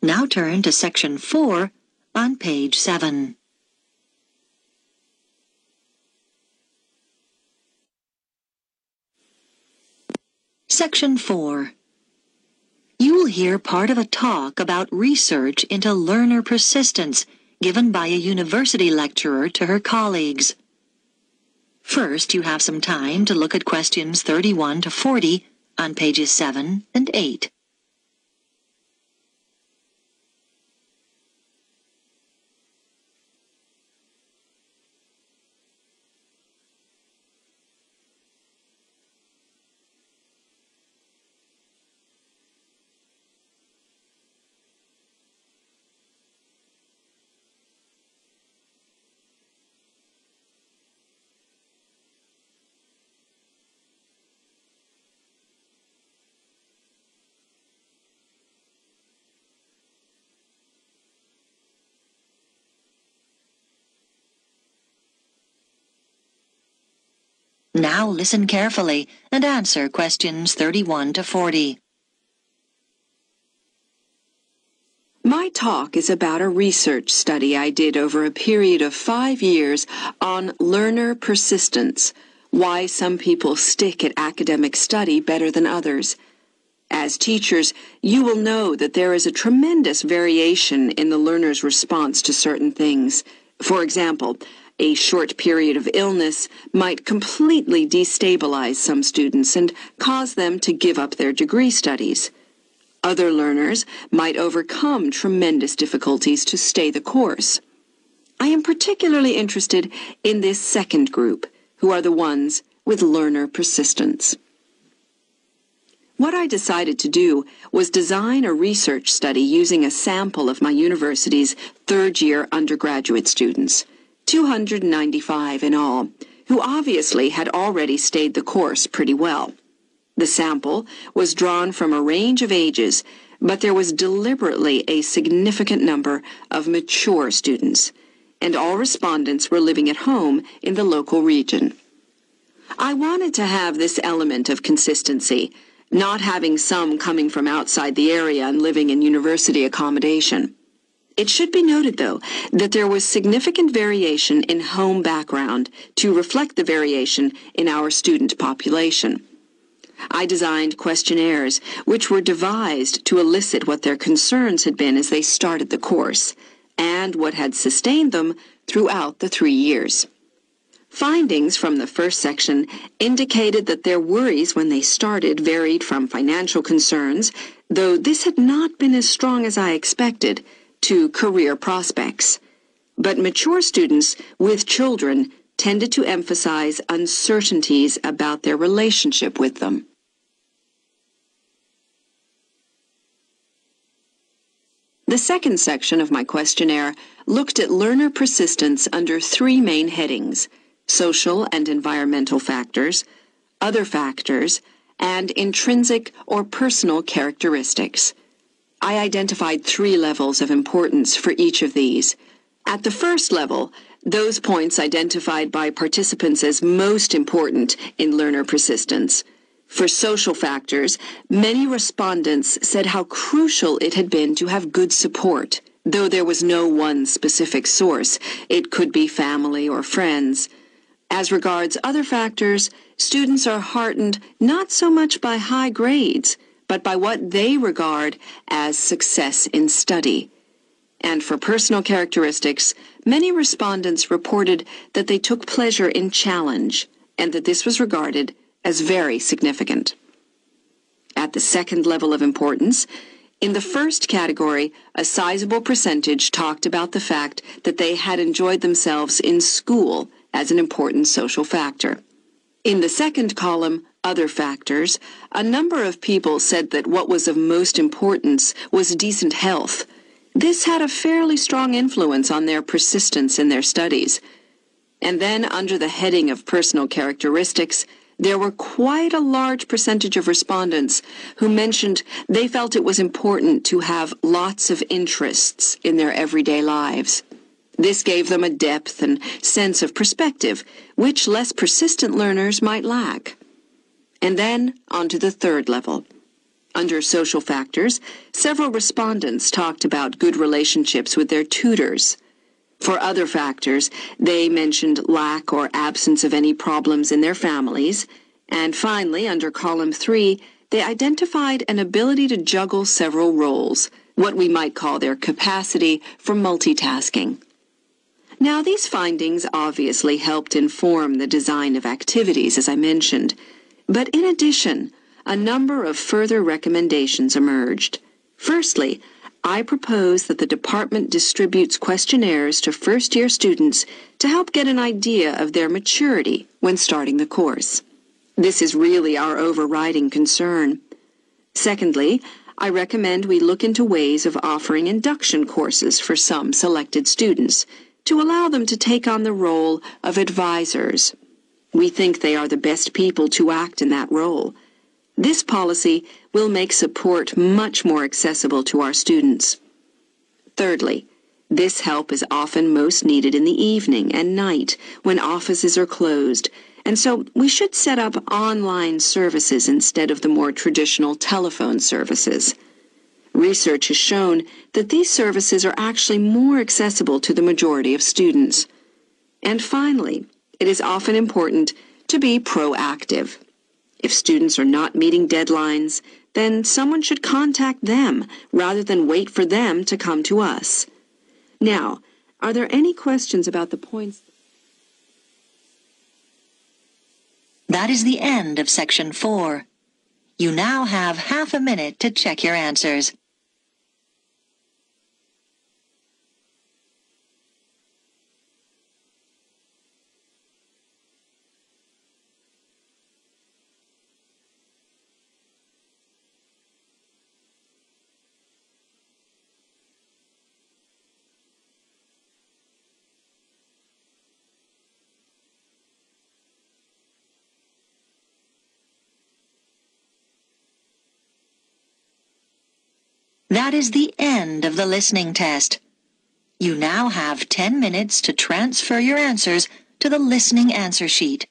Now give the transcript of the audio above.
Now turn to section 4 on page 7. Section 4. You will hear part of a talk about research into learner persistence given by a university lecturer to her colleagues. First, you have some time to look at questions 31 to 40 on pages 7 and 8. Now listen carefully and answer questions 31 to 40. My talk is about a research study I did over a period of five years on learner persistence, why some people stick at academic study better than others. As teachers, you will know that there is a tremendous variation in the learner's response to certain things. For example, a short period of illness might completely destabilize some students and cause them to give up their degree studies. Other learners might overcome tremendous difficulties to stay the course. I am particularly interested in this second group, who are the ones with learner persistence. What I decided to do was design a research study using a sample of my university's third year undergraduate students. 295 in all, who obviously had already stayed the course pretty well. The sample was drawn from a range of ages, but there was deliberately a significant number of mature students, and all respondents were living at home in the local region. I wanted to have this element of consistency, not having some coming from outside the area and living in university accommodation. It should be noted, though, that there was significant variation in home background to reflect the variation in our student population. I designed questionnaires which were devised to elicit what their concerns had been as they started the course and what had sustained them throughout the three years. Findings from the first section indicated that their worries when they started varied from financial concerns, though this had not been as strong as I expected, to career prospects. But mature students with children tended to emphasize uncertainties about their relationship with them. The second section of my questionnaire looked at learner persistence under three main headings social and environmental factors, other factors, and intrinsic or personal characteristics. I identified three levels of importance for each of these. At the first level, those points identified by participants as most important in learner persistence. For social factors, many respondents said how crucial it had been to have good support. Though there was no one specific source, it could be family or friends. As regards other factors, students are heartened not so much by high grades, but by what they regard as success in study. And for personal characteristics, many respondents reported that they took pleasure in challenge and that this was regarded as very significant. At the second level of importance, in the first category, a sizable percentage talked about the fact that they had enjoyed themselves in school as an important social factor. In the second column, other factors, a number of people said that what was of most importance was decent health. This had a fairly strong influence on their persistence in their studies. And then, under the heading of personal characteristics, there were quite a large percentage of respondents who mentioned they felt it was important to have lots of interests in their everyday lives. This gave them a depth and sense of perspective, which less persistent learners might lack. And then on to the third level. Under social factors, several respondents talked about good relationships with their tutors. For other factors, they mentioned lack or absence of any problems in their families. And finally, under column three, they identified an ability to juggle several roles, what we might call their capacity for multitasking. Now, these findings obviously helped inform the design of activities, as I mentioned. But in addition, a number of further recommendations emerged. Firstly, I propose that the department distributes questionnaires to first year students to help get an idea of their maturity when starting the course. This is really our overriding concern. Secondly, I recommend we look into ways of offering induction courses for some selected students to allow them to take on the role of advisors. We think they are the best people to act in that role. This policy will make support much more accessible to our students. Thirdly, this help is often most needed in the evening and night when offices are closed, and so we should set up online services instead of the more traditional telephone services. Research has shown that these services are actually more accessible to the majority of students. And finally, it is often important to be proactive. If students are not meeting deadlines, then someone should contact them rather than wait for them to come to us. Now, are there any questions about the points? That is the end of section four. You now have half a minute to check your answers. That is the end of the listening test. You now have 10 minutes to transfer your answers to the listening answer sheet.